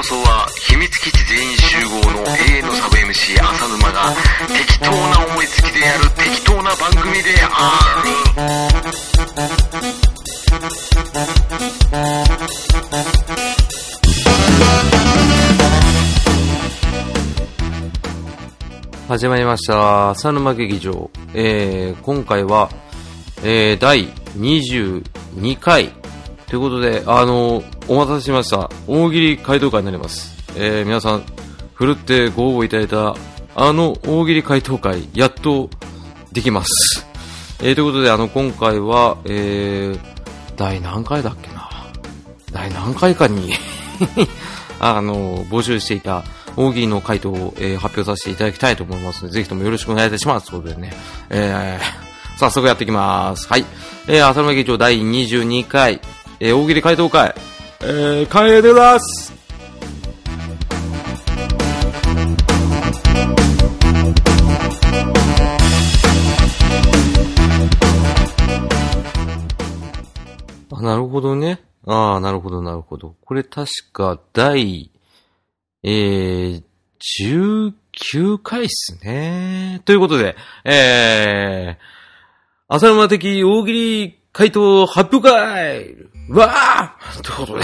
放送は秘密基地全員集合の永遠のサブ MC 浅沼が適当な思いつきでやる適当な番組である始まりました。浅沼劇場。えー、今回は、えー、第22回。ということで、あのお待たせしました。大喜利回答会になります。えー、皆さん、ふるってご応募いただいた、あの大喜利回答会、やっとできます。えー、ということで、あの、今回は、えー、第何回だっけな。第何回かに、あの、募集していた大喜利の回答を、えー発表させていただきたいと思いますので、ぜひともよろしくお願いいたします。ということでね、えー、早速やっていきます。はい。えー、浅沼劇場第22回、えー、大喜利回答会、えー、開演でございますあ、なるほどね。ああ、なるほど、なるほど。これ確か第、えー、19回っすね。ということで、えー、浅沼的大喜利回答発表会わーということ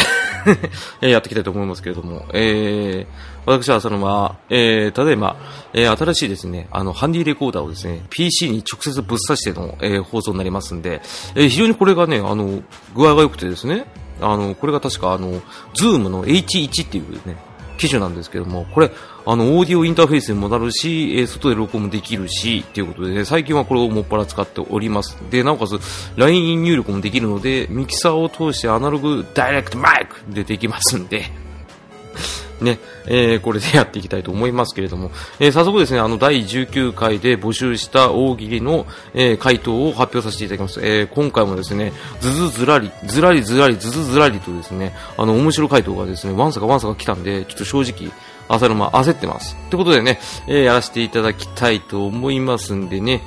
で、やっていきたいと思いますけれども、えー、私は浅沼、えー、ただいま、えー、新しいですね、あの、ハンディレコーダーをですね、PC に直接ぶっ刺しての、えー、放送になりますんで、えー、非常にこれがね、あの、具合が良くてですね、あの、これが確かあの、ズームの H1 っていうね、機種なんですけども、これ、あの、オーディオインターフェースにもなるし、えー外で録音もできるし、っていうことでね、最近はこれをもっぱら使っております。で、なおかつ、LINE 入力もできるので、ミキサーを通してアナログダイレクトマイクでできますんで、ね、えーこれでやっていきたいと思いますけれども、えー早速ですね、あの、第19回で募集した大喜利の、えー回答を発表させていただきます。えー今回もですね、ずずずらり、ずらりずらり、ずずずらりとですね、あの、面白回答がですね、ワンサかワンサか来たんで、ちょっと正直、浅沼焦ってます。ってことでね、えーやらせていただきたいと思いますんでね、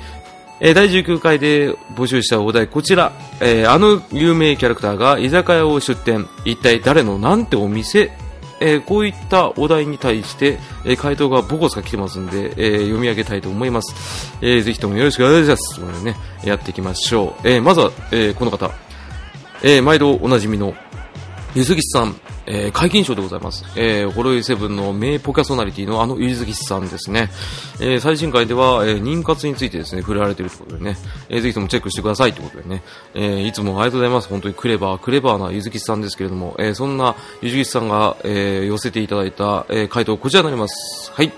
えー第19回で募集したお題、こちら。えーあの有名キャラクターが居酒屋を出店。一体誰のなんてお店？えーこういったお題に対して、えー回答がボコスが来てますんで、えー読み上げたいと思います。えーぜひともよろしくお願いします。ということでね、やっていきましょう。えーまずは、えーこの方。えー毎度おなじみの、ゆずきさん、えー、解禁賞でございます。えー、ホロイセブンの名ポキャソナリティのあのゆずきさんですね。えー、最新回では、えー、妊活についてですね、触れられているということでね、えー、ぜひともチェックしてくださいということでね、えー、いつもありがとうございます。本当にクレバー、クレバーなゆずきさんですけれども、えー、そんなゆずきさんが、えー、寄せていただいた、えー、回答こちらになります。はい。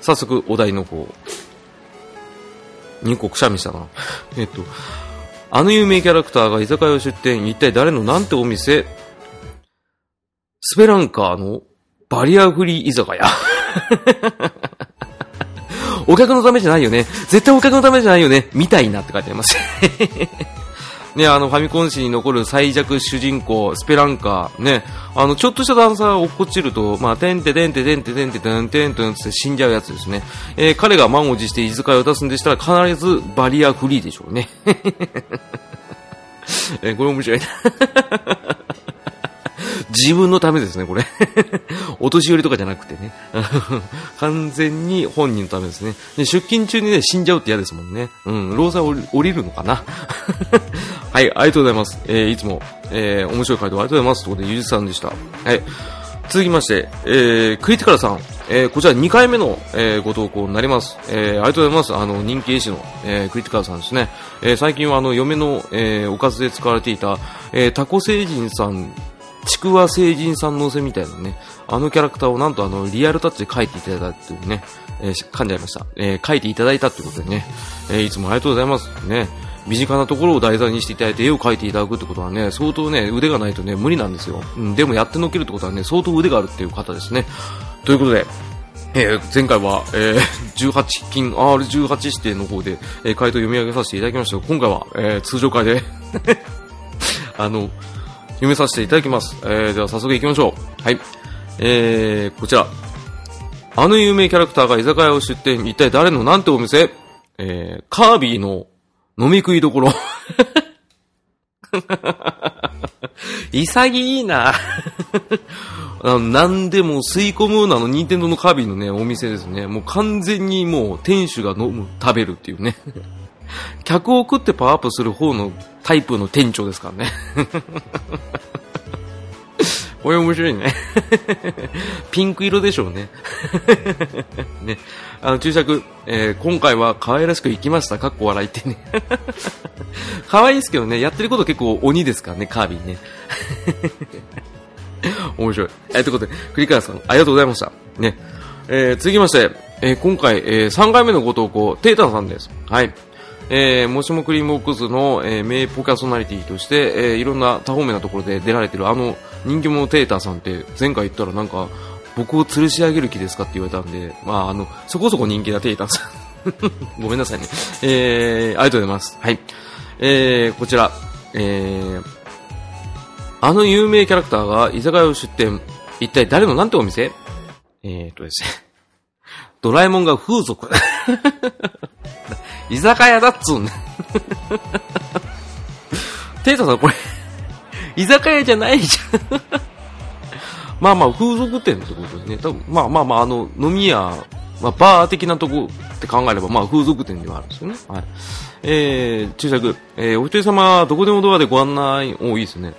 早速、お題の方。2個くしゃみしたな。えっと、あの有名キャラクターが居酒屋を出店、一体誰のなんてお店スペランカーのバリアフリー居酒屋。お客のためじゃないよね。絶対お客のためじゃないよね。みたいなって書いてあります。ね、あの、ファミコン史に残る最弱主人公、スペランカー、ね、あの、ちょっとした段差が落っこちると、まあ、てんててんててんててんててんてんてんって死んじゃうやつですね。えー彼が満を持して居酒屋を出すんでしたら、必ずバリアフリーでしょうね。えーこれ面白いな。自分のためですね、これ。お年寄りとかじゃなくてね。完全に本人のためですね。で出勤中にね、死んじゃうって嫌ですもんね。うん、労災降りるのかな。はい、ありがとうございます。えーいつも、えー面白い回答ありがとうございます。ということで、ゆずさんでした。はい。続きまして、えー、クリティカルさん。えーこちら2回目の、えーご投稿になります。えーありがとうございます。あの、人気絵師の、えークリティカルさんですね。えー最近はあの、嫁の、えーおかずで使われていた、えータコ星人さん、ちくわ星人さんのせみたいなね、あのキャラクターをなんとあの、リアルタッチで描いていただいたっていうね、えー噛んじゃいました。えー描いていただいたってことでね、えーいつもありがとうございます。ね。身近なところを題材にしていただいて絵を描いていただくってことはね、相当ね、腕がないとね、無理なんですよ。うん、でもやってのけるってことはね、相当腕があるっていう方ですね。ということで、えー前回は、えー 18金 R18 指定の方で、えー回答読み上げさせていただきましたが、今回は、えー通常回で、あの、読みさせていただきます。えーでは早速行きましょう。はい。えー、こちら。あの有名キャラクターが居酒屋を出店、一体誰のなんてお店？えー、カービィの飲み食いどころ。潔いな あの何でも吸い込むなの、任天堂のカービィのね、お店ですね。もう完全にもう店主が飲む、食べるっていうね。客を食ってパワーアップする方のタイプの店長ですからね。これ面白いね。ピンク色でしょうね。ね。あの、注釈、えー、今回は可愛らしく行きました。かっこ笑いってね。可愛いですけどね、やってること結構鬼ですからね、カービィね。面白い。えー、ということで、栗川さん、ありがとうございました。ね。えー、続きまして、えー、今回、えー、3回目のご投稿、テータンさんです。はい。えー、もしもクリームオックスの、えー、名ポキャソナリティとして、えー、いろんな多方面なところで出られてるあの人気者テーターさんって前回言ったらなんか僕を吊るし上げる気ですかって言われたんで、まああの、そこそこ人気なテーターさん。ごめんなさいね。えー、ありがとうございます。はい。えー、こちら、えー、あの有名キャラクターが居酒屋を出店。一体誰のなんてお店？えーとですね。ドラえもんが風俗。居酒屋だっつうんだ。テイタさんこれ、居酒屋じゃないじゃん。まあまあ、風俗店ってことですね。多分まあまあまあ、あの、飲み屋、まあ、バー的なとこって考えれば、まあ、風俗店ではあるんですよね。はい。えー、注釈、えー、お一人様、どこでもドアでご案内、おいいですね。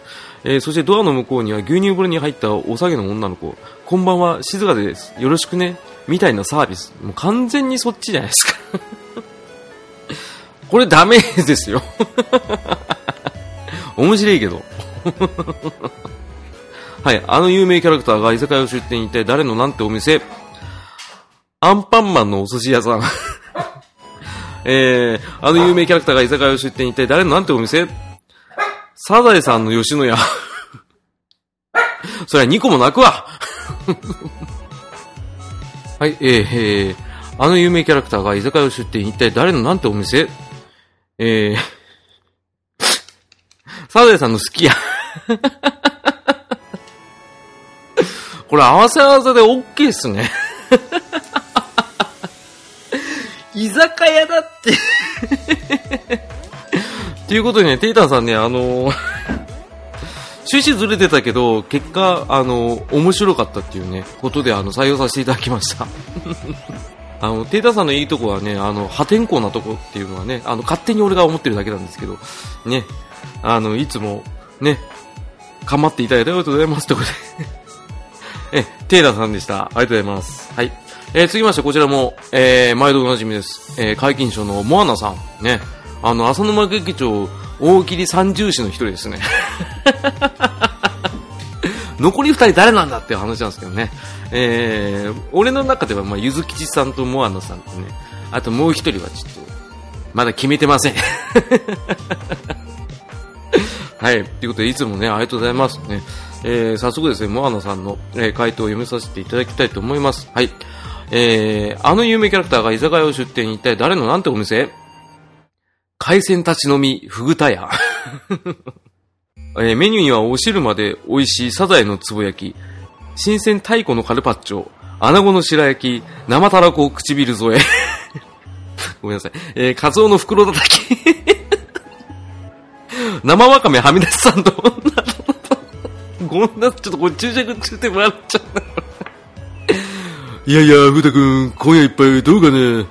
えー、そしてドアの向こうには牛乳風呂に入ったお下げの女の子。こんばんは、静かです。よろしくね。みたいなサービス。もう完全にそっちじゃないですか。これダメですよ。面白いけど。はい、あの有名キャラクターが居酒屋を出店に一体誰のなんてお店アンパンマンのお寿司屋さん。えー、あの有名キャラクターが居酒屋を出店に一体誰のなんてお店サザエさんの吉野家。そりゃ2個も泣くわはい、えー、えー、あの有名キャラクターが居酒屋を出店、一体誰のなんてお店えー、サザエさんの好きや。これ合わせ技で OK っすね。居酒屋だってということでね、テイタンさんね、あのー、趣旨ずれてたけど、結果、あのー、面白かったっていうね、ことで、あの、採用させていただきました。あの、テイタさんのいいとこはね、あの、破天荒なとこっていうのはね、あの、勝手に俺が思ってるだけなんですけど、ね、あの、いつも、ね、かまっていただいてありがとうございますってことで。え、テイタさんでした。ありがとうございます。はい。えー、続きまして、こちらも、えー、毎度おなじみです。えー、解禁賞のモアナさん。ね。あの、浅沼劇場、大喜利三重士の一人ですね。残り二人誰なんだっていう話なんですけどね。えー、俺の中では、まあ、ゆずきちさんとモアナさんとね、あともう一人はちょっと、まだ決めてません。はい。ということで、いつもね、ありがとうございますね。えー、早速ですね、モアナさんの、えー、回答を読めさせていただきたいと思います。はい。えー、あの有名キャラクターが居酒屋を出店に一体誰のなんてお店？海鮮立ち飲み、ふぐたや。えー、メニューにはお汁まで美味しいサザエのつぼ焼き、新鮮太鼓のカルパッチョ、穴子の白焼き、生たらこ唇添え。ごめんなさい。えー、カツオの袋叩き。生わかめはみ出しサンド。ごめんなさい。ちょっとこれ注釈中で笑っちゃった。いやいや、ふうたくん、今夜いっぱいどうかね。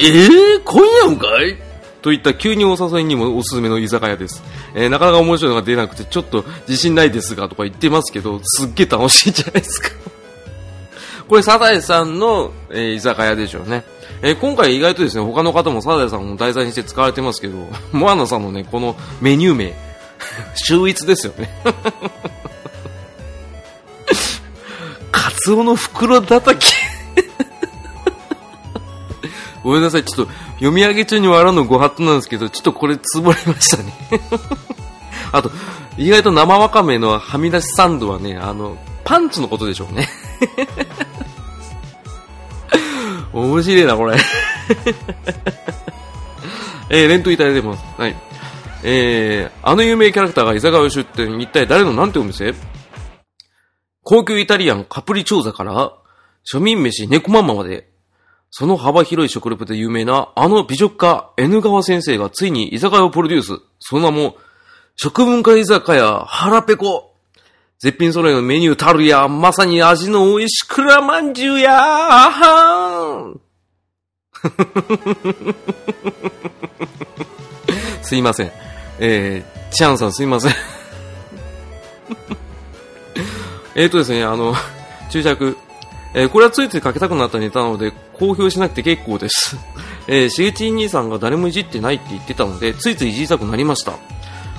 えー、今夜もかい？といった急にお誘いにもおすすめの居酒屋です。えー、なかなか面白いのが出なくてちょっと自信ないですがとか言ってますけど、すっげえ楽しいじゃないですか これ、サザエさんの、えー、居酒屋でしょうね。えー、今回意外とですね、他の方もサザエさんを題材にして使われてますけど、モアナさんのね、このメニュー名、秀逸ですよね。カツオの袋叩きごめんなさい、ちょっと読み上げ中に笑うのご法度なんですけど、ちょっとこれつぼれましたね。あと、意外と生わかめのはみ出しサンドはね、あの、パンツのことでしょうね。面白いな、これ。えー、連投いただいてます。はい。えー、あの有名キャラクターが居酒屋出店、一体誰のなんてお店？高級イタリアンカプリチョーザから、庶民飯猫ママまで、その幅広い食レポで有名なあの美食家 N 川先生がついに居酒屋をプロデュース。その名も、食文化居酒屋、腹ペコ。絶品揃いのメニューたるや、まさに味の美味しくらまんじゅうやあはーん。すいません。えー、チャンさんすいません。えっとですね、あの、注釈。えーこれはついついかけたくなったネタなので、公表しなくて結構です。えー、しげちん兄さんが誰もいじってないって言ってたので、ついついいじりたくなりました。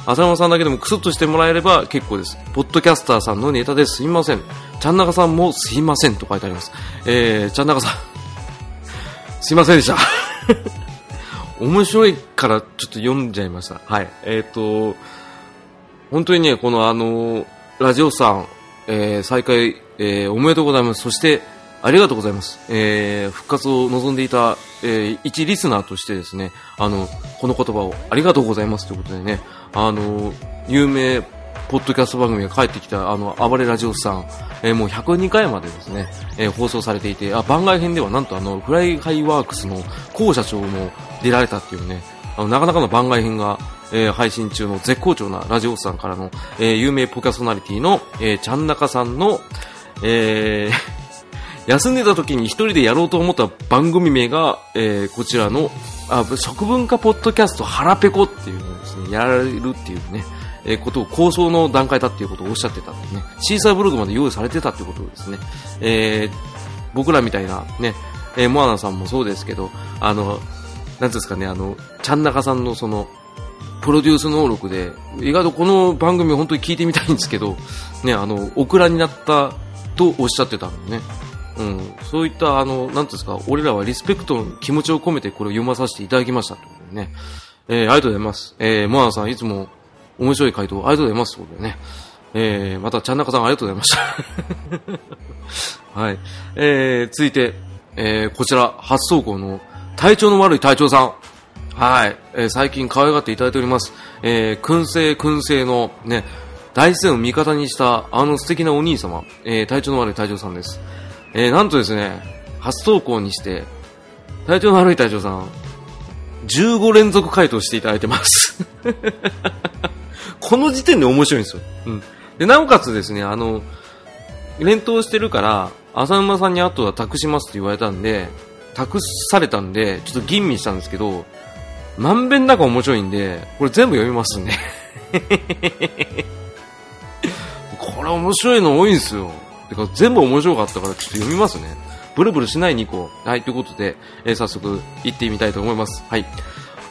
浅山さんだけでもクスッとしてもらえれば結構です。ポッドキャスターさんのネタですいません。ちゃんなかさんもすいませんと書いてあります。えー、ちゃんなかさん、すいませんでした。面白いからちょっと読んじゃいました。はい。えっ、と、本当にね、このあの、ラジオさん、えー再開、えーおめでとうございます。そして、ありがとうございます。えー復活を望んでいた、えー一リスナーとしてですね、あの、この言葉をありがとうございますということでね、あの、有名、ポッドキャスト番組が帰ってきた、あの、暴れラジオさん、えーもう102回までですね、えー放送されていて、あ、番外編ではなんとあの、フライハイワークスの高社長も出られたっていうね、あの、なかなかの番外編が、えー配信中の絶好調なラジオさんからの、えー有名ポキャソナリティの、えーちゃんなかさんの、えー休んでた時に一人でやろうと思った番組名が、えーこちらの、あ、食文化ポッドキャスト腹ペコっていうのをですね、やられるっていうね、えーことを構想の段階だっていうことをおっしゃってたんでね、シーサーブログまで用意されてたっていうことをですね、えー僕らみたいなね、えーモアナさんもそうですけど、あの、なんていうんですかね、あの、ちゃんなかさんのその、プロデュース能力で、意外とこの番組本当に聞いてみたいんですけど、ね、あの、オクラになったとおっしゃってたのね。うん、そういった、あの、なんですか、俺らはリスペクトの気持ちを込めてこれを読まさせていただきましたということでね。えー、ありがとうございます。えー、モアナさんいつも面白い回答ありがとうございますということでね。えー、また、ちゃんなかさんありがとうございました。はい。えー、続いて、えー、こちら、初投稿の体調の悪い隊長さん。はい。えー最近可愛がっていただいております。えー、燻製燻製のね、大自然を味方にしたあの素敵なお兄様、えー、体調の悪い隊長さんです。えー、なんとですね、初投稿にして、体調の悪い隊長さん、15連続回答していただいてます。この時点で面白いんですよ。うん。で、なおかつですね、あの、連投してるから、浅沼さんにあとは託しますって言われたんで、託されたんで、ちょっと吟味したんですけど、まんべんなく面白いんで、これ全部読みますね。これ面白いの多いんですよ。てか全部面白かったからちょっと読みますね。ブルブルしない2個。はい、ということで、えー早速行ってみたいと思います。はい。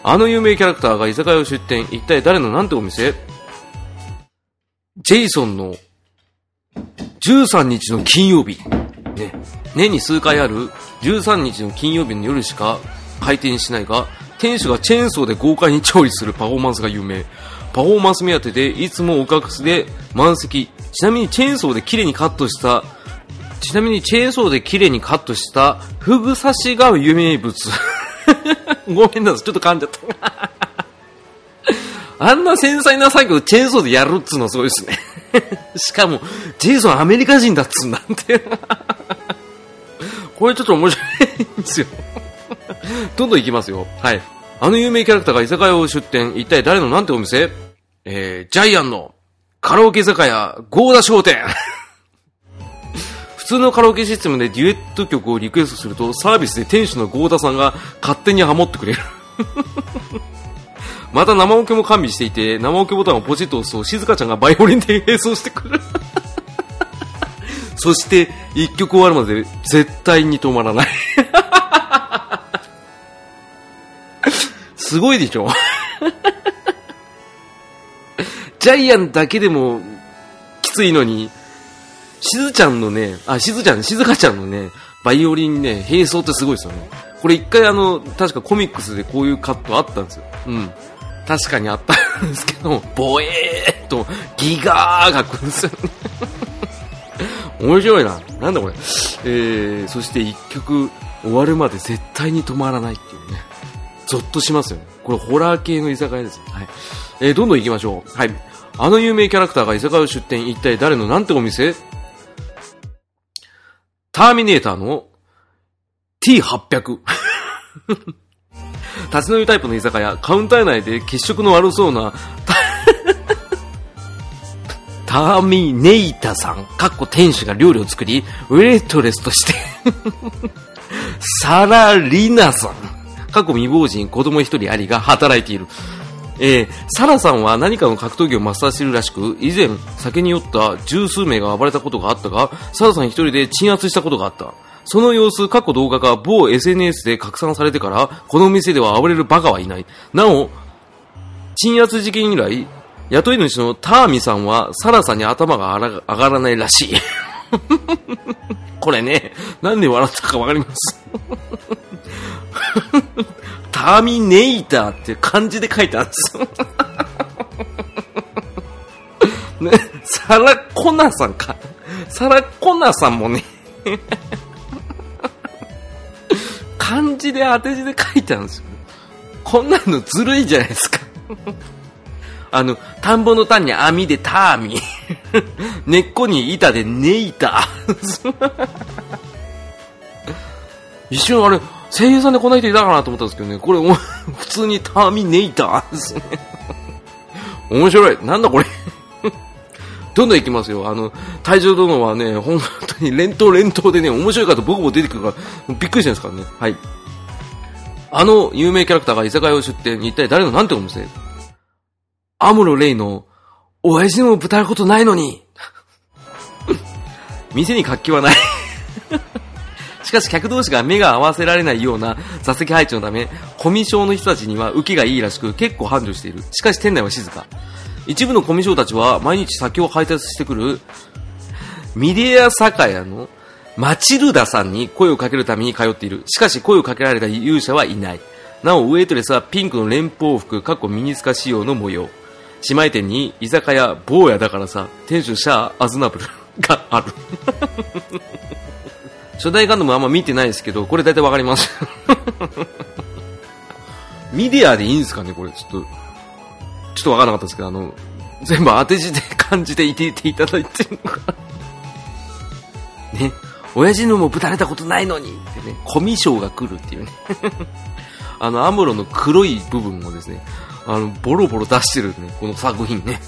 あの有名キャラクターが居酒屋を出店、一体誰のなんてお店？ジェイソンの13日の金曜日。ね。年に数回ある13日の金曜日の夜しか開店しないが、店主がチェーンソーで豪快に調理するパフォーマンスが有名。パフォーマンス目当てでいつもお客すで満席。ちなみにチェーンソーで綺麗にカットした、ちなみにチェーンソーで綺麗にカットしたフグ刺しが有名物。ごめんなさい、ちょっと噛んじゃった。あんな繊細な作業チェーンソーでやるっつうのすごいですね。しかも、ジェイソンアメリカ人だっつうんだって。これちょっと面白いんですよ。どんどん行きますよ。はい。あの有名キャラクターが居酒屋を出店。一体誰のなんてお店？えー、ジャイアンのカラオケ酒屋、ゴーダ商店。普通のカラオケシステムでデュエット曲をリクエストすると、サービスで店主のゴーダさんが勝手にハモってくれる。また生オケも完備していて、生オケボタンをポチッと押すと、静香ちゃんがバイオリンで演奏してくる。そして、一曲終わるまで絶対に止まらない。すごいでしょ？ジャイアンだけでもきついのに、しずちゃんのね、あ、しずちゃん、しずかちゃんのね、バイオリンね、並奏ってすごいですよね。これ一回あの、確かコミックスでこういうカットあったんですよ。うん。確かにあったんですけど、ボエーっとギガーが来るんですよね。面白いな。なんだこれ。えー、そして一曲終わるまで絶対に止まらないっていうね。ゾッとしますよね。これホラー系の居酒屋です。はい。えー、どんどん行きましょう。はい。あの有名キャラクターが居酒屋を出店、一体誰のなんてお店？ターミネーターの T800。立ち飲みタイプの居酒屋、カウンター内で血色の悪そうな、ターミネイターさん、かっこ店主が料理を作り、ウェイトレスとして。サラリナさん、過去未亡人、子供一人ありが働いている。えー、サラさんは何かの格闘技をマスターしているらしく、以前酒に酔った十数名が暴れたことがあったが、サラさん一人で鎮圧したことがあった。その様子、過去動画が某 SNS で拡散されてから、この店では暴れるバカはいない。なお、鎮圧事件以来、雇い主のターミさんは、サラさんに頭が上がらないらしい。これね、なんで笑ったかわかります？ターミネイターって漢字で書いてあるんですよ。ね、サラコナさんか。サラコナさんもね、漢字で当て字で書いてあるんですよ。こんなのずるいじゃないですか。あの、田んぼの単に網でターミ。根っこに板でネイター。一瞬あれ、声優さんでこんな人いたかなと思ったんですけどね、これ、お 普通にターミネイターですね。面白い。なんだこれ。どんどん行きますよ。あの、体重殿はね、本当に連投連投でね、面白い方僕も出てくるから、びっくりしてるんですからね。はい。あの有名キャラクターが居酒屋を出店、一体誰のなんてお店？アムロレイの、親父にもぶたることないのに 店に活気はないしかし客同士が目が合わせられないような座席配置のため、コミュ障の人たちには受けがいいらしく結構繁盛している。しかし店内は静か。一部のコミュ障たちは毎日酒を配達してくるミディア酒屋のマチルダさんに声をかけるために通っている。しかし声をかけられた勇者はいない。なお、ウェイトレスはピンクの連邦服、過去ミニスカ仕様の模様。姉妹店に居酒屋、坊やだからさ、店主シャア・アズナブルがある。初代ガンダムあんま見てないですけど、これ大体わかります。ミディアでいいんですかねこれ、ちょっと、ちょっとわからなかったですけど、あの、全部当て字で漢字でいていていただいてるのか。ね。親父のもぶたれたことないのにってね、コミュ障が来るっていうね。あの、アムロの黒い部分をですね、あの、ボロボロ出してるね、この作品ね。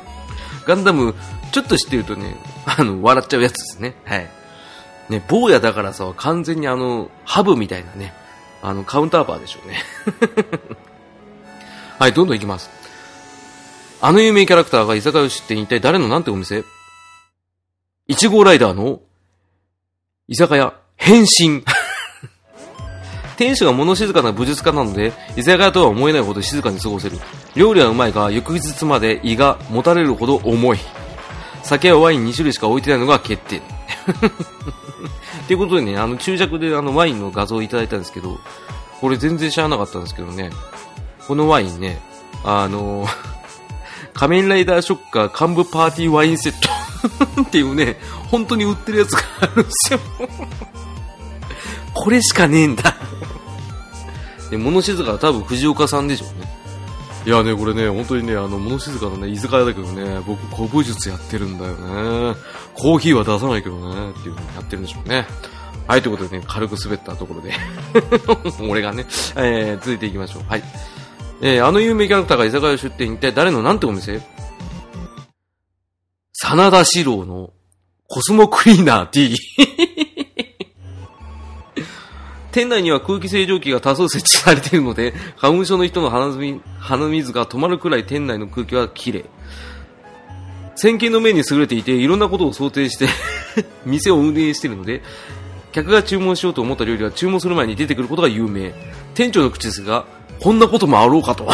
ガンダム、ちょっと知ってるとね、あの、笑っちゃうやつですね。はい。ね、坊やだからさ、完全にあの、ハブみたいなね、あの、カウンターバーでしょうね。はい、どんどん行きます。あの有名キャラクターが居酒屋を知って一体誰のなんてお店 ?1 号ライダーの居酒屋、変身。店主が物静かな武術家なので、居酒屋とは思えないほど静かに過ごせる。料理はうまいが、翌日まで胃がもたれるほど重い。酒やワイン2種類しか置いてないのが欠点。ということでね、あの、注釈であの、ワインの画像をいただいたんですけど、これ全然知らなかったんですけどね、このワインね、あの、仮面ライダーショッカー幹部パーティーワインセット っていうね、本当に売ってるやつがあるんですよ。これしかねえんだ。で、物静かは多分藤岡さんでしょうね。いやね、これね、本当にね、あの、物静かのね、居酒屋だけどね、僕、古武術やってるんだよね。コーヒーは出さないけどね、っていうのやってるんでしょうね。はい、ということでね、軽く滑ったところで。俺がね、えー、続いていきましょう。はい。えー、あの有名キャラクターが居酒屋出店一体誰のなんてお店？真田四郎のコスモクリーナー D。店内には空気清浄機が多数設置されているので、花粉症の人の鼻水鼻水が止まるくらい店内の空気は綺麗。先見の目に優れていて、いろんなことを想定して 店を運営しているので、客が注文しようと思った料理は注文する前に出てくることが有名。店長の口ですが、こんなこともあろうかと。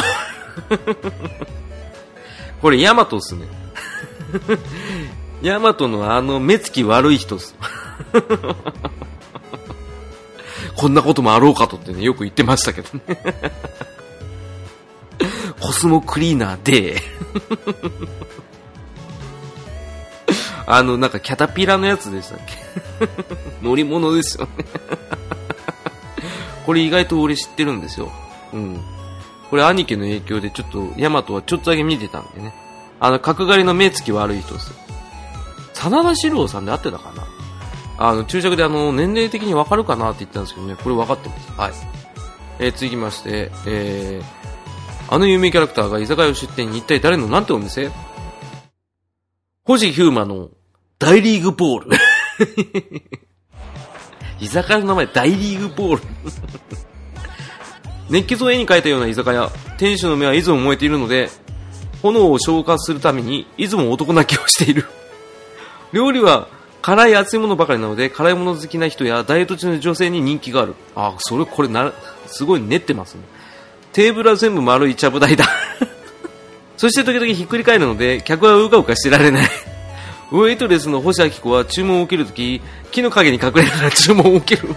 これ、ヤマトっすね。ヤマトのあの、目つき悪い人っす。こんなこともあろうかとってね、よく言ってましたけどね。コスモクリーナーで、あの、なんかキャタピラのやつでしたっけ？乗り物ですよねこれ意外と俺知ってるんですよ。うん。これ兄貴の影響でちょっと、ヤマトはちょっとだけ見てたんでね。あの、角刈りの目つき悪い人ですよ。真田史郎さんで合ってたかな？あの、注釈であの、年齢的にわかるかなって言ったんですけどね、これ分かってます。はい。えー、続きまして、えー、あの有名キャラクターが居酒屋を出店に一体誰のなんてお店？星ヒューマの大リーグボール。居酒屋の名前大リーグボール。熱血を絵に描いたような居酒屋。店主の目はいつも燃えているので、炎を消化するためにいつも男泣きをしている。料理は辛い熱いものばかりなので、辛いもの好きな人やダイエット中の女性に人気がある。あ、それこれな、すごい練ってますね。テーブルは全部丸いちゃぶ台だ。そして時々ひっくり返るので、客はうかうかしてられない。ウェイトレスの星明子は注文を受けるとき、木の陰に隠れながら 注文を受ける。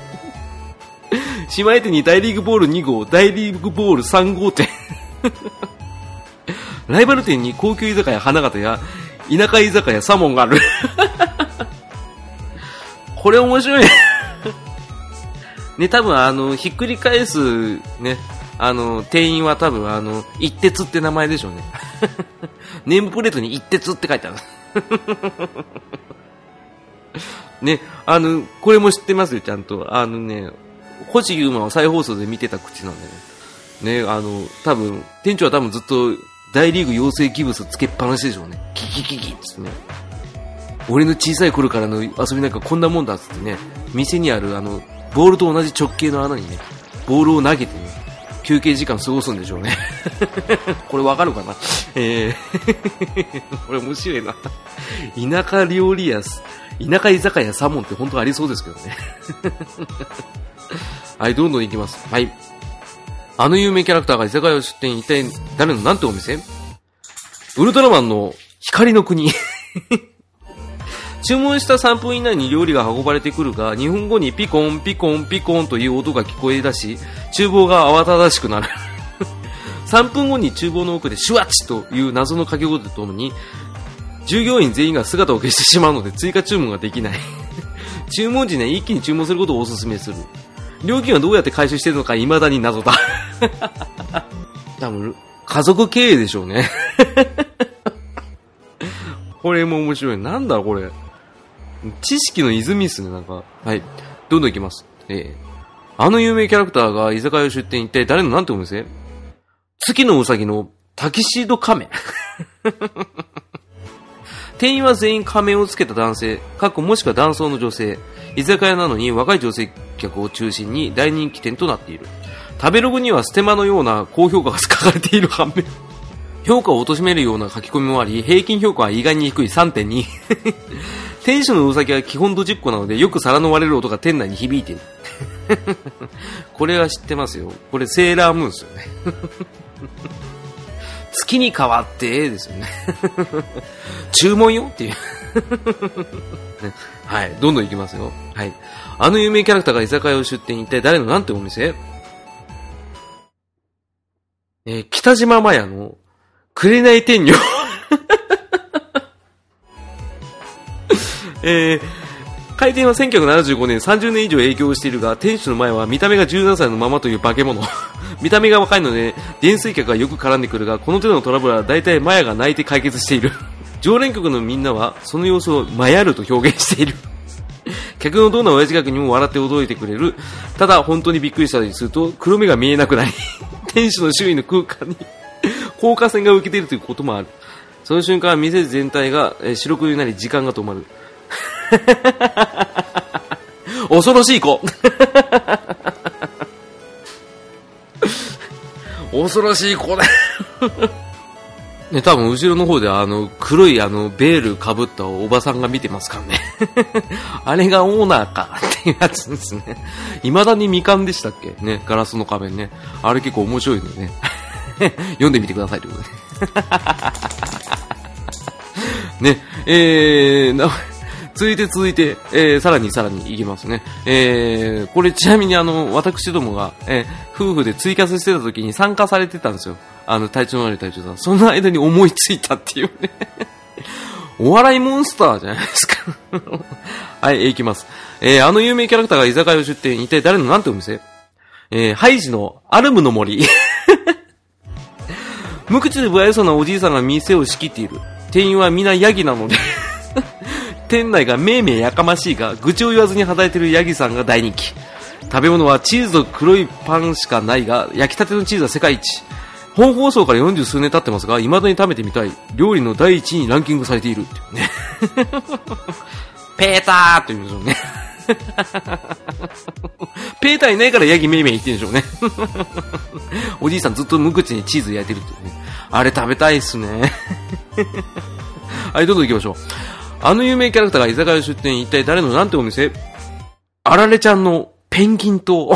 姉妹店に大リーグボール2号、大リーグボール3号店。ライバル店に高級居酒屋花形や、田舎居酒屋サモンがある。これ面白いね。多分あの、ひっくり返す、ね、あの、店員は多分あの、一徹って名前でしょうね。ネームプレートに一徹って書いてある。ね、あの、これも知ってますよ、ちゃんと。あのね、星優馬は再放送で見てた口なんでね。ね、あの、多分、店長は多分ずっと大リーグ養成ギブスつけっぱなしでしょうね。キキキキっつってね。俺の小さい頃からの遊びなんかこんなもんだっつってね、店にあるあの、ボールと同じ直径の穴にね、ボールを投げてね、休憩時間過ごすんでしょうね。これわかるかな？えー これ面白いな。田舎料理屋、田舎居酒屋サモンって本当ありそうですけどね。はい、どんどん行きます。はい。あの有名キャラクターが居酒屋を出店、一体誰のなんてお店？ウルトラマンの光の国。注文した3分以内に料理が運ばれてくるが、2分後にピコン、ピコン、ピコンという音が聞こえ出し、厨房が慌ただしくなる。3分後に厨房の奥でシュワッチという謎の掛け声とともに、従業員全員が姿を消してしまうので追加注文ができない。注文時に一気に注文することをお勧めする。料金はどうやって回収してるのか未だに謎だ。多分、家族経営でしょうね。これも面白い。なんだ、これ。知識の泉っすね、なんか。はい。どんどんいきます。えー、あの有名キャラクターが居酒屋を出店一体誰のなんてお店？月のうさぎのタキシード仮面。店員は全員仮面をつけた男性、かっこもしくは男装の女性。居酒屋なのに若い女性客を中心に大人気店となっている。食べログにはステマのような高評価が書かれている反面、評価を貶めるような書き込みもあり、平均評価は意外に低い3.2。店主のうさぎは基本ドジっ子なので、よく皿の割れる音が店内に響いている。これは知ってますよ。これセーラームーンですよね。月に変わってええですよね。注文よっていうはい、どんどん行きますよ。はい。あの有名キャラクターが居酒屋を出店一体誰のなんてお店？えー、北島麻也の紅天女えー、開店は1975年30年以上営業しているが、店主の前は見た目が17歳のままという化け物。見た目が若いので、電水客がよく絡んでくるが、この手のトラブルは大体マヤが泣いて解決している。常連客のみんなは、その様子をマヤると表現している。客のどんな親父角にも笑って驚いてくれる。ただ、本当にびっくりしたりすると、黒目が見えなくなり、店主の周囲の空間に放火線が受けているということもある。その瞬間店全体が白黒になり時間が止まる。恐ろしい子恐ろしい子だね、多分後ろの方であの黒いあのベールかぶったおばさんが見てますからね。あれがオーナーかっていうやつですね。未だに未完でしたっけ？ね、ガラスの仮面ね。あれ結構面白いんでね。読んでみてくださいということで。ね、えー、続いて続いて、えー、さらにさらにいきますね。えー、これちなみにあの、私どもが、えー、夫婦でツイキャスしてた時に参加されてたんですよ。あの、体調の悪い隊長さん。その間に思いついたっていうね。お笑いモンスターじゃないですか はい、いきます。えー、あの有名キャラクターが居酒屋を出店、一体誰のなんてお店？えー、ハイジのアルムの森。無口で不愛想なおじいさんが店を仕切っている。店員は皆ヤギなので店内がめいめいやかましいが、愚痴を言わずに働いているヤギさんが大人気。食べ物はチーズと黒いパンしかないが、焼きたてのチーズは世界一。本放送から40数年経ってますが、未だに食べてみたい。料理の第一位にランキングされている。ね。ペーターって言うんでしょうね。ペーターいないからヤギメイメイ言ってるんでしょうね。おじいさんずっと無口にチーズ焼いてるっていうね。あれ食べたいっすね。はい、どんどん行きましょう。あの有名キャラクターが居酒屋出店、一体誰のなんてお店？あられちゃんのペンギンと、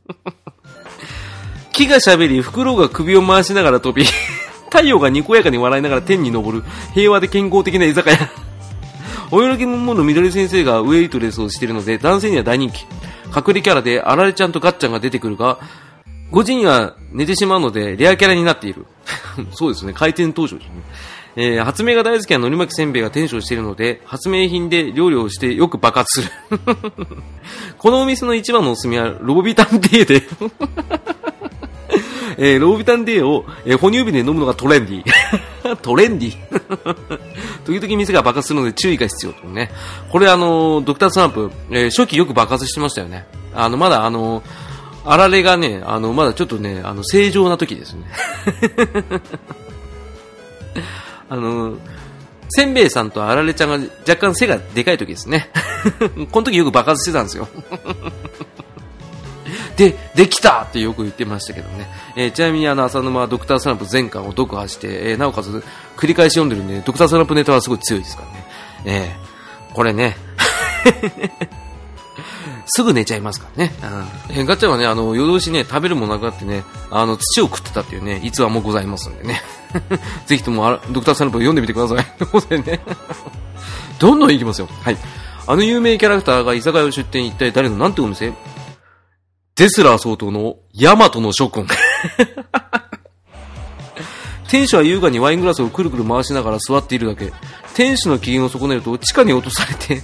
木が喋り、フクロウが首を回しながら飛び、太陽がにこやかに笑いながら天に昇る、平和で健康的な居酒屋。およろぎもの緑先生がウェイトレスをしているので、男性には大人気。隠れキャラで、あられちゃんとガッチャンが出てくるが、5時には寝てしまうので、レアキャラになっている。そうですね、開店当初ですね。えー、発明が大好きなのり巻きせんべいがテンションしているので、発明品で料理をしてよく爆発する。このお店の一番のおすすめは、ロボビタンデーで えー、ロボビタンデーを、えー、哺乳瓶で飲むのがトレンディー。トレンディー時々店が爆発するので注意が必要とね。これあの、ドクタースランプ、えー、初期よく爆発してましたよね。あの、まだあの、あられがね、あの、まだちょっとね、あの、正常な時ですね。あの、せんべいさんとあられちゃんが若干背がでかい時ですね。この時よく爆発してたんですよ。で、できたってよく言ってましたけどね。えー、ちなみにあの、浅沼はドクタースランプ全巻を読破して、えー、なおかつ繰り返し読んでるんで、ドクタースランプネタはすごい強いですからね。えー、これね、すぐ寝ちゃいますからね。うん。えガチャはね、あの、夜通しね、食べるもなくなってね、あの、土を食ってたっていうね、逸話もございますんでね。ぜひとも、ドクターサルプ読んでみてください。ということでね。どんどんいきますよ。はい。あの有名キャラクターが居酒屋を出店一体誰のなんてお店？デスラー相当のヤマトの諸君。店主は優雅にワイングラスをくるくる回しながら座っているだけ。店主の機嫌を損ねると地下に落とされて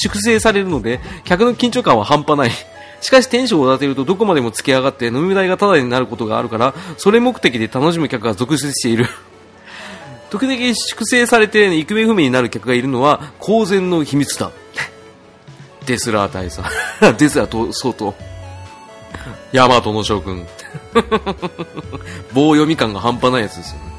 粛清されるので、客の緊張感は半端ない。しかしテンションを立てるとどこまでも付け上がって飲み代がタダになることがあるから、それ目的で楽しむ客が続出している。時々粛清されて行方不明になる客がいるのは公然の秘密だ。デスラー大佐。デスラーと、相当。ヤマトの将軍。棒読み感が半端ないやつですよね。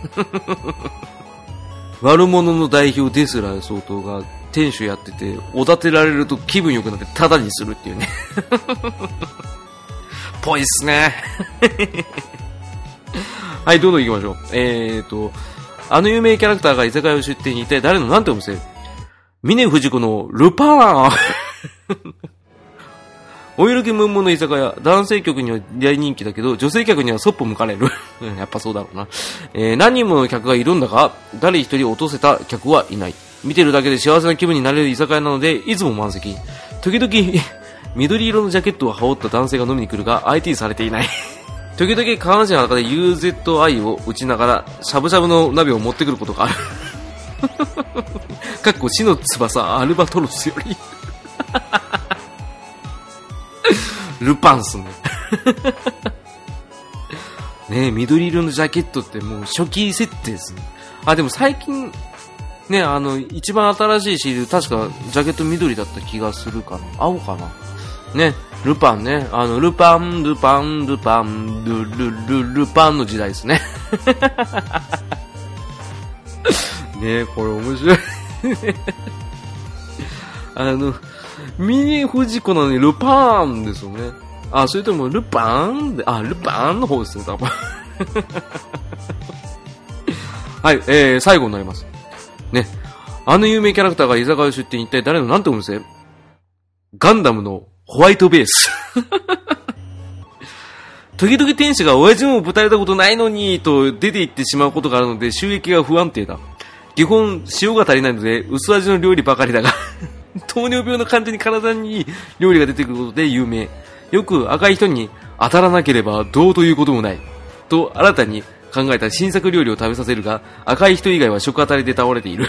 悪者の代表デスラー相当が店主やってて、おだてられると気分良くなってタダにするっていうね。ぽいっすね。はい、どんどん行きましょう。えーと、あの有名キャラクターが居酒屋を出店に一体誰のなんてお店？峰藤子のルパーン お色気ムンムンの居酒屋、男性客には大人気だけど、女性客にはそっぽ向かれる。やっぱそうだろうな。えー、何人もの客がいるんだが、誰一人落とせた客はいない。見てるだけで幸せな気分になれる居酒屋なので、いつも満席。時々、緑色のジャケットを羽織った男性が飲みに来るが、IT されていない。時々下半身の中で UZI を打ちながら、しゃぶしゃぶの鍋を持ってくることがある。かっこ死の翼、アルバトロスよりルパンスね。ね緑色のジャケットってもう初期設定ですね。あ、でも最近、ね、あの、一番新しいシール、確かジャケット緑だった気がするかな。青かな？ね、ルパンね。あの、ルパン、ルパン、ルパン、ルルルルパンの時代ですね。ねこれ面白い あの、ミニフジコなのにルパンですよね。あ、それともルパンで、あ、ルパンの方ですね、多分。はい、えー、最後になります。ね。あの有名キャラクターが居酒屋出店一体誰のなんてお店ガンダムのホワイトベース。時々天使が親父もぶたれたことないのにと出て行ってしまうことがあるので収益が不安定だ。基本塩が足りないので薄味の料理ばかりだが 糖尿病の患者に体に料理が出てくることで有名。よく赤い人に当たらなければどうということもない。と新たに考えた新作料理を食べさせるが、赤い人以外は食当たりで倒れている。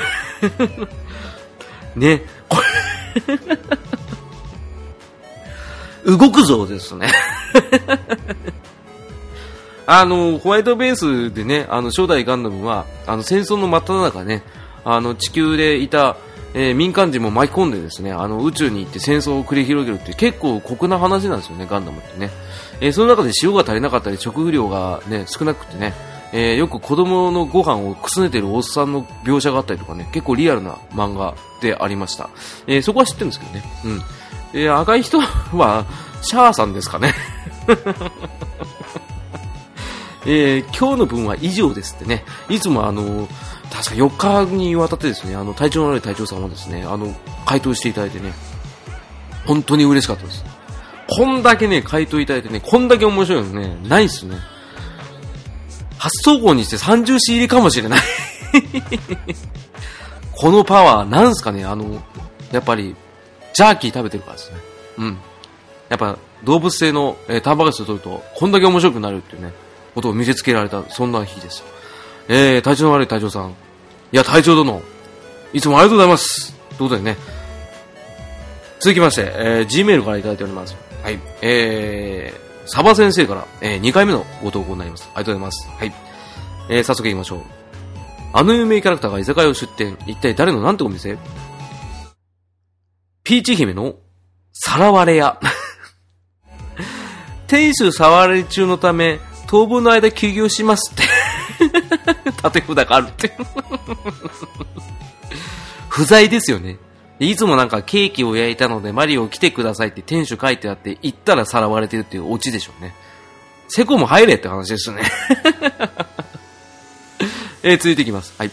ね、動くぞですね あの、ホワイトベースでね、あの、初代ガンダムは、あの、戦争の真っ只中ね、あの、地球でいた、えー、民間人も巻き込んでですね、あの、宇宙に行って戦争を繰り広げるって結構酷な話なんですよね、ガンダムってね。えー、その中で塩が足りなかったり、食料がね、少なくてね、えーよく子供のご飯をくすねてるおっさんの描写があったりとかね、結構リアルな漫画でありました。えーそこは知ってるんですけどね。うん。えー赤い人は、シャアさんですかね。えー今日の分は以上ですってね。いつもあの、確か4日にわたってですね、あの、体調の悪い隊長さんはですね、あの、回答していただいてね、本当に嬉しかったです。こんだけね、回答いただいてね、こんだけ面白いのね、ないっすね。初投稿にして30詞入りかもしれない。このパワー、なんすかね、あの、やっぱり、ジャーキー食べてるからですね。うん。やっぱ、動物性の、えータンパク質を取ると、こんだけ面白くなるっていうね、ことを見せつけられた、そんな日ですよ。えー、体調の悪い隊長さん。いや、隊長殿、いつもありがとうございます。ということでね、続きまして、えー、Gmail からいただいております。はい。えー、サバ先生から、えー、2回目のご投稿になります。ありがとうございます。はい。えー、早速行きましょう。あの有名キャラクターが居酒屋を出店。一体誰のなんてお店？ピーチ姫の、さらわれ屋。店主さわれ中のため、当分の間休業しますって。縦札があるって。不在ですよね。でいつもなんかケーキを焼いたのでマリオ来てくださいって店主書いてあって行ったらさらわれてるっていうオチでしょうね。セコも入れって話ですよね。えー、続いていきます。はい。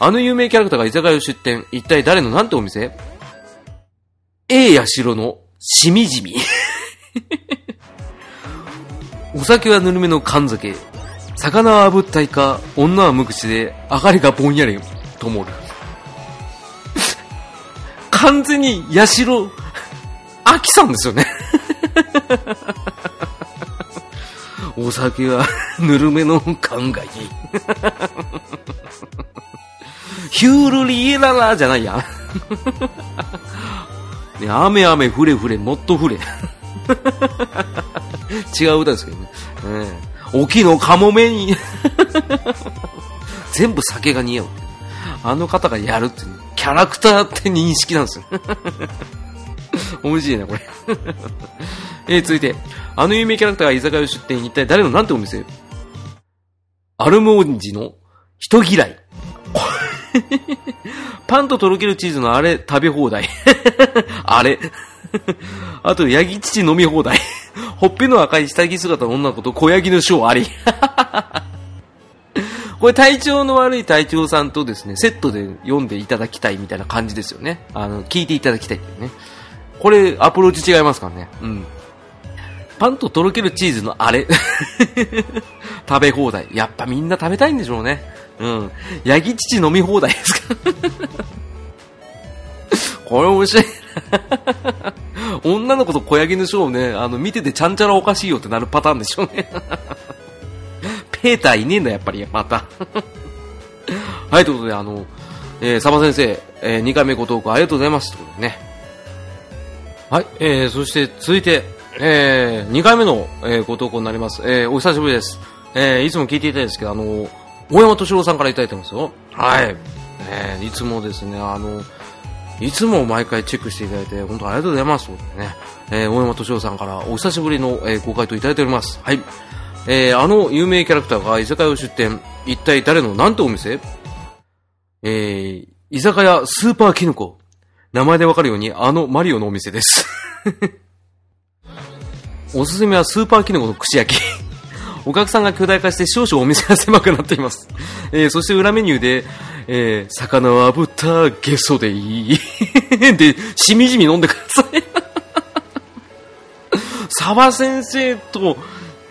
あの有名キャラクターが居酒屋を出店。一体誰のなんてお店 ?A やしろのしみじみ。お酒はぬるめの缶酒。魚は炙ったいか、女は無口で、明かりがぼんやり灯る。完全にヤシロ、アキさんですよね。お酒はぬるめの缶がいい。ヒュールリエララじゃないや。ね、雨雨ふれふれもっとふれ。違う歌ですけどね。ね沖のカモメに。全部酒が似合う。あの方がやるって、キャラクターって認識なんですよ。面白いな、これ。えー、続いて、あの有名キャラクターが居酒屋を出店、一体誰のなんてお店？アルモンジの人嫌い。パンととろけるチーズのあれ食べ放題。あれ。あと、ヤギ乳飲み放題。ほっぺの赤い下着姿の女の子と小ヤギのショーあり。これ体調の悪い隊長さんとですね、セットで読んでいただきたいみたいな感じですよね。あの、聞いていただきたいっていうね。これ、アプローチ違いますからね。うん。パンととろけるチーズのあれ。食べ放題。やっぱみんな食べたいんでしょうね。うん。ヤギ乳飲み放題ですか？これ面白い。女の子と小ヤギのショーをね、あの、見ててちゃんちゃらおかしいよってなるパターンでしょうね。ペーターいねえんだ、やっぱり、また。はい、ということで、あの、えー、サバ先生、えー、2回目ご投稿ありがとうございます。ということでね。はい、えー、そして続いて、えー、2回目の、えー、ご投稿になります。えー、お久しぶりです。えー、いつも聞いていたんですけど、あの、大山敏郎さんからいただいてますよ。はい。えー、いつもですね、あの、いつも毎回チェックしていただいて、本当ありがとうございます。ということでね、えー、大山敏郎さんからお久しぶりの、えー、ご回答いただいております。はい。えー、あの有名キャラクターが居酒屋を出店。一体誰の？なんてお店？えー、居酒屋スーパーキノコ。名前でわかるように、あのマリオのお店です。おすすめはスーパーキノコの串焼き。お客さんが巨大化して少々お店が狭くなっています。えー、そして裏メニューで、えー、魚は炙ったゲソでいい。で、しみじみ飲んでください。沢先生と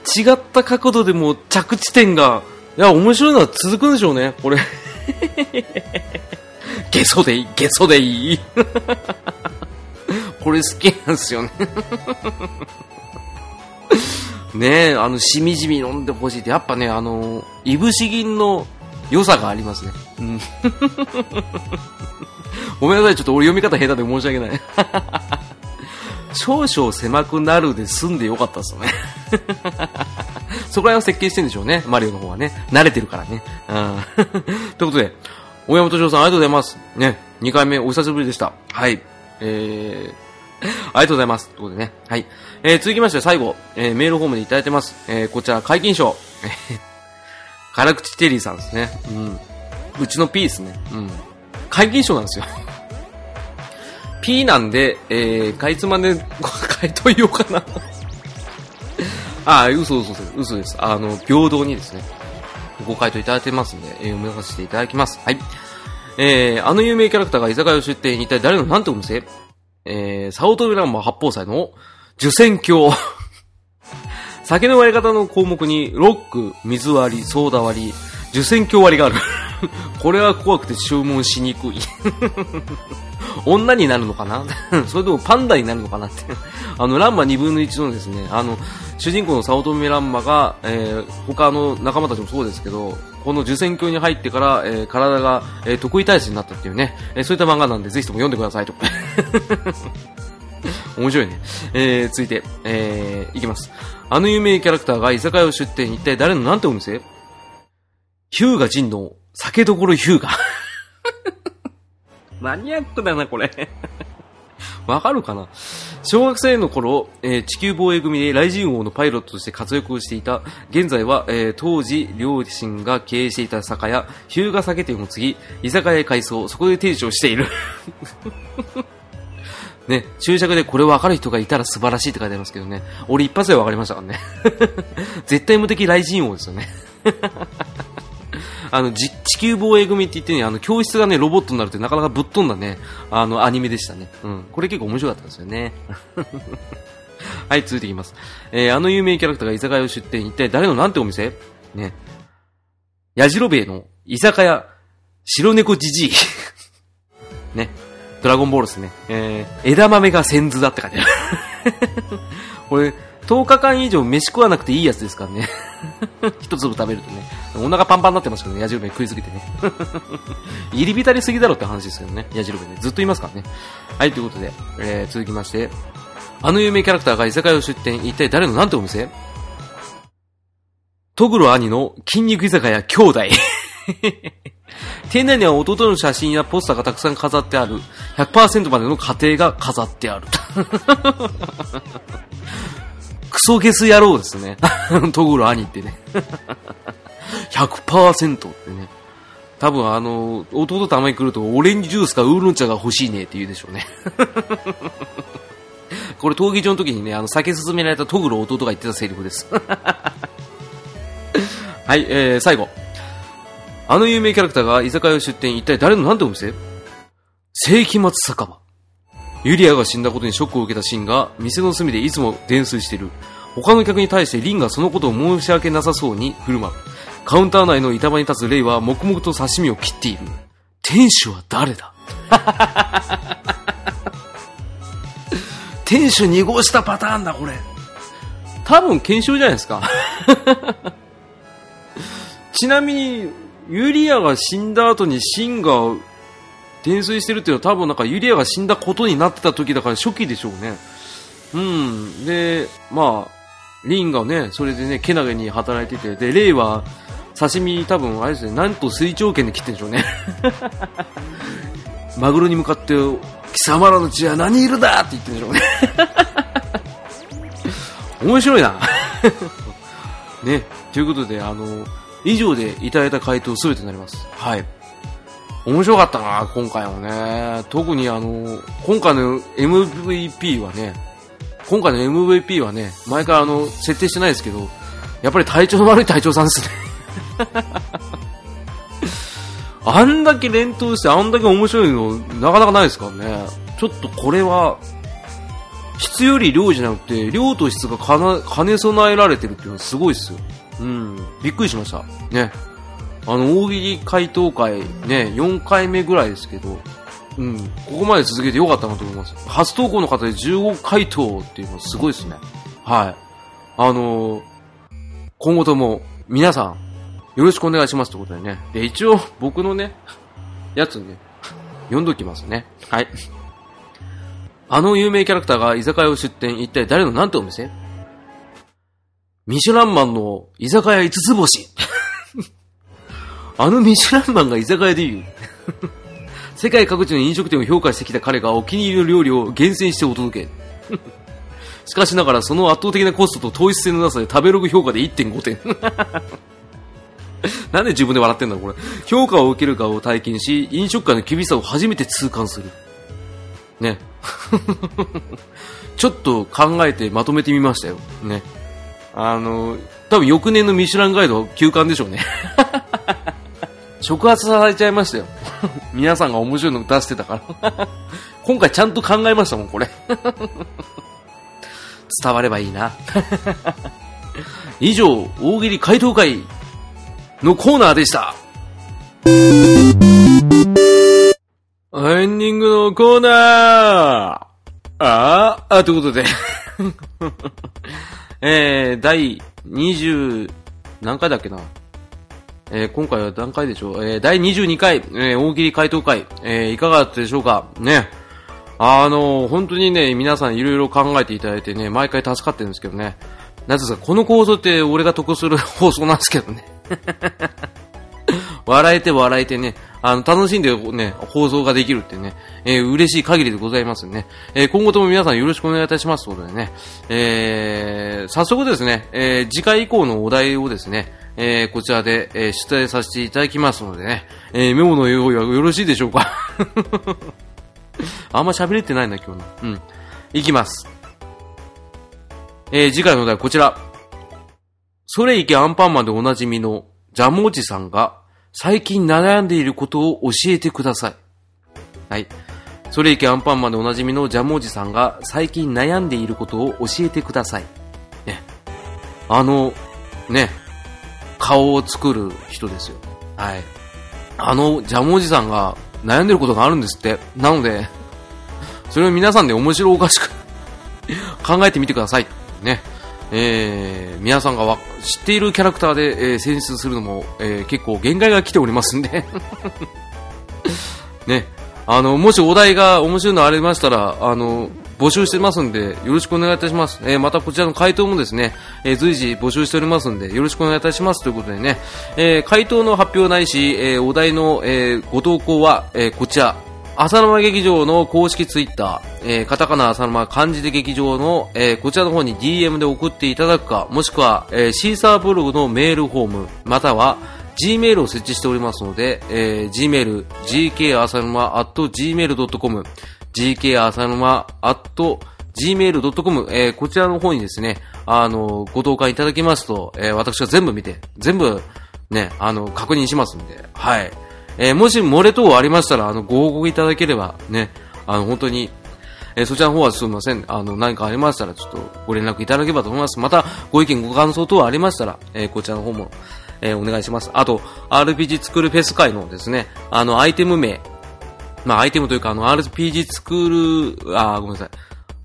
違った角度でも着地点が、いや、面白いのは続くんでしょうね、これ。ゲソでいい、ゲソでいい。これ好きなんですよね。ねえ、あの、しみじみ飲んでほしいって、やっぱね、あの、いぶし銀の良さがありますね。うん。ごめんなさい、ちょっと俺読み方下手で申し訳ない。少々狭くなるで済んでよかったですよね。そこら辺を設計してんでしょうね、マリオの方はね。慣れてるからね。うん。ということで、大山敏夫さんありがとうございます。ね、2回目お久しぶりでした。はい。えー、ありがとうございます。ということでね。はい。えー、続きまして最後、えー、メールフォームでいただいてます。えー、こちら、解禁賞。辛口テリーさんですね。うん。うちの P ですね。うん。皆勤賞なんですよ。P なんで、えー、かいつまで回答言おうかな。ああ、嘘嘘嘘、嘘です。あの、平等にですね、ご回答いただいてますんで、えー、読めさせていただきます。はい。えー、あの有名キャラクターが居酒屋を出店、一体誰のなんてお店？えー、サオトメランマ八宝菜の受選鏡。酒の割り方の項目に、ロック、水割り、ソーダ割り、受選鏡割りがある。これは怖くて注文しにくい。女になるのかな？それともパンダになるのかなって。あの、ランマ2分の1のですね、あの、主人公の早乙女ランマが、えー、他の仲間たちもそうですけど、この受選鏡に入ってから、えー、体が、えー、得意体質になったっていうね、えー、そういった漫画なんで、ぜひとも読んでくださいと。面白いね。えー、続いて、えー、いきます。あの有名キャラクターが居酒屋を出店、一体誰のなんてお店？ヒューガ人の酒どころヒューガ。マニアックだな、これ。わかるかな？小学生の頃、えー地球防衛組で雷神王のパイロットとして活躍をしていた。現在は、えー当時、両親が経営していた酒屋、日向酒店を継ぎ、居酒屋へ改装、そこで店長をしている。ね、注釈でこれ分かる人がいたら素晴らしいって書いてありますけどね。俺一発で分かりましたからね。絶対無敵雷神王ですよね。あの、じ地球防衛組って言ってね、あの、教室がね、ロボットになるってなかなかぶっ飛んだね、あの、アニメでしたね。うん。これ結構面白かったんですよね。はい、続いていきます。えー、あの有名キャラクターが居酒屋を出店、一体誰のなんてお店？ね。やじろべえの居酒屋、白猫じじい。ね。ドラゴンボールですね。えー、枝豆が先頭だって書いてある。これ、10日間以上飯食わなくていいやつですからね。一粒食べるとね。お腹パンパンになってますけどね、矢印食いすぎてね。入り浸りすぎだろって話ですけどね、矢印ね。ずっといますからね。はい、ということで、えー、続きまして。あの有名キャラクターが居酒屋を出店、一体誰のなんてお店？トグロ兄の筋肉居酒屋兄弟。店内には弟の写真やポスターがたくさん飾ってある。100%までの家庭が飾ってある。クソゲス野郎ですね。トグロ兄ってね。100%ってね。多分あの、弟たまに来ると、オレンジジュースかウーロン茶が欲しいねって言うでしょうね。これ、闘技場の時にね、あの、酒進められたトグロ弟が言ってたセリフです。はい、えー、最後。あの有名キャラクターが居酒屋を出店、一体誰のなんてお店？世紀末酒場。ユリアが死んだことにショックを受けたシンが、店の隅でいつも泥酔している。他の客に対してリンがそのことを申し訳なさそうに振る舞う。カウンター内の板場に立つレイは黙々と刺身を切っている。店主は誰だ？店主2号したパターンだ、これ。多分検証じゃないですか。ちなみに、ユリアが死んだ後にシンが泥酔してるっていうのは多分なんかユリアが死んだことになってた時だから初期でしょうね。うん。で、まあ、リンがね、それでね、けなげに働いてて、で、レイは刺身多分あれですね、なんと水長剣で切ってんでしょうね。マグロに向かって、貴様らの血は何色だって言ってるんでしょうね。面白いな。ね、ということで、あの、以上でいただいた回答すべてになります。はい。面白かったな、今回もね。特にあの、今回の MVP はね、今回の MVP はね、前からあの、設定してないですけど、やっぱり体調の悪い隊長さんですね。あんだけ連投して、あんだけ面白いの、なかなかないですからね。ちょっとこれは、質より量じゃなくて、量と質が兼ね備えられてるっていうのはすごいですよ。うん。びっくりしました。ね。あの、大喜利回答会、ね、4回目ぐらいですけど、うん。ここまで続けてよかったなと思います。初投稿の方で15回答っていうのはすごいですね。はい。あのー今後とも皆さん、よろしくお願いしますということでね。で、一応僕のね、やつね、読んどきますね。はい。あの有名キャラクターが居酒屋を出店、一体誰のなんてお店？ミシュランマンの居酒屋5つ星。あのミシュランマンが居酒屋で言う。世界各地の飲食店を評価してきた彼がお気に入りの料理を厳選してお届け。しかしながらその圧倒的なコストと糖質性のなさで食べログ評価で1.5点。なんで自分で笑ってんだこれ。評価を受けるかを体験し、飲食界の厳しさを初めて痛感する。ね。ちょっと考えてまとめてみましたよ。ね。あの、多分翌年のミシュランガイド休館でしょうね。触発されちゃいましたよ。皆さんが面白いの出してたから。今回ちゃんと考えましたもん、これ。伝わればいいな。以上、大喜利回答会のコーナーでした。エンディングのコーナーああ、あ、ということで。えー、第20、何回だっけなえー、今回は何回でしょうえー、第22回、えー、大喜利回答会、え、いかがだったでしょうか？ね。あの本当にね、皆さんいろいろ考えていただいてね、毎回助かってるんですけどね。なぜですか、この構想って俺が得する 放送なんですけどね。笑えて笑えてね、あの、楽しんでね、放送ができるってね、えー、嬉しい限りでございますね。えー、今後とも皆さんよろしくお願いいたしますということでね、えー、早速ですね、え、次回以降のお題をですね、えー、こちらで、えー、出題させていただきますのでね、えー、メモの用意はよろしいでしょうか？あんま喋れてないな、今日の。うん。いきます。えー、次回のお題はこちら。それいけアンパンマンでおなじみのジャムおじさんが最近悩んでいることを教えてください。はい。それいけアンパンマンでおなじみのジャムおじさんが最近悩んでいることを教えてください。ね。あの、ね、顔を作る人ですよ。はい。あのジャムおじさんが悩んでることがあるんですって。なので、それを皆さんで面白おかしく 考えてみてください。ね。えー、皆さんがわ知っているキャラクターで、えー選出するのも、えー結構限界が来ておりますんで。ね。あの、もしお題が面白いのありましたら、あの、募集してますんで、よろしくお願いいたします。えーまたこちらの回答もですね、えー随時募集しておりますんで、よろしくお願いいたします。ということでね、えー回答の発表ないし、えーお題の、えーご投稿は、えーこちら、浅沼劇場の公式ツイッター、えーカタカナ浅沼漢字で劇場の、えーこちらの方に DM で送っていただくか、もしくは、えーシーサーブログのメールフォーム、または、Gmail を設置しておりますので、えー Gmail、gk 浅沼 at gmail.com、gk 浅沼 at gmail.com、えーこちらの方にですね、あの、ご投函いただきますと、えー私は全部見て、全部、ね、あの、確認しますんで、はい。えーもし漏れ等ありましたら、あの、ご報告いただければ、ね、あの、本当に、えーそちらの方はすみません。あの、何かありましたら、ちょっとご連絡いただければと思います。また、ご意見、ご感想等ありましたら、えーこちらの方も、えーお願いします。あと、RPG 作るフェス会のですね、あの、アイテム名、まあ、アイテムというか、あの、RPG 作る、あ、ごめんなさい。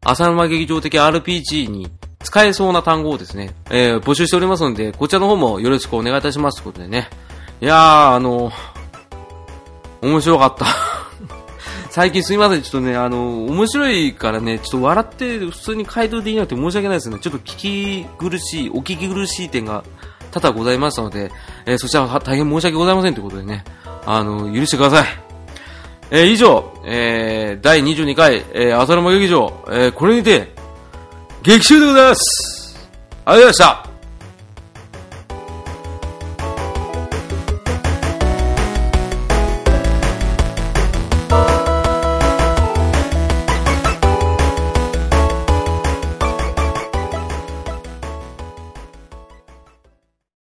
浅沼劇場的 RPG に使えそうな単語をですね、えー募集しておりますので、こちらの方もよろしくお願いいたしますということでね。いやー、あの面白かった。最近すみません、ちょっとね、あの、面白いからね、ちょっと笑って普通に回答できなくて申し訳ないですね。ちょっと聞き苦しい、お聞き苦しい点が多々ございましたので、えーそちらは大変申し訳ございませんということでね、あの、許してください。えー以上、えー第22回、えー、浅沼劇場、えーこれにて、劇中でございます。ありがとうございました。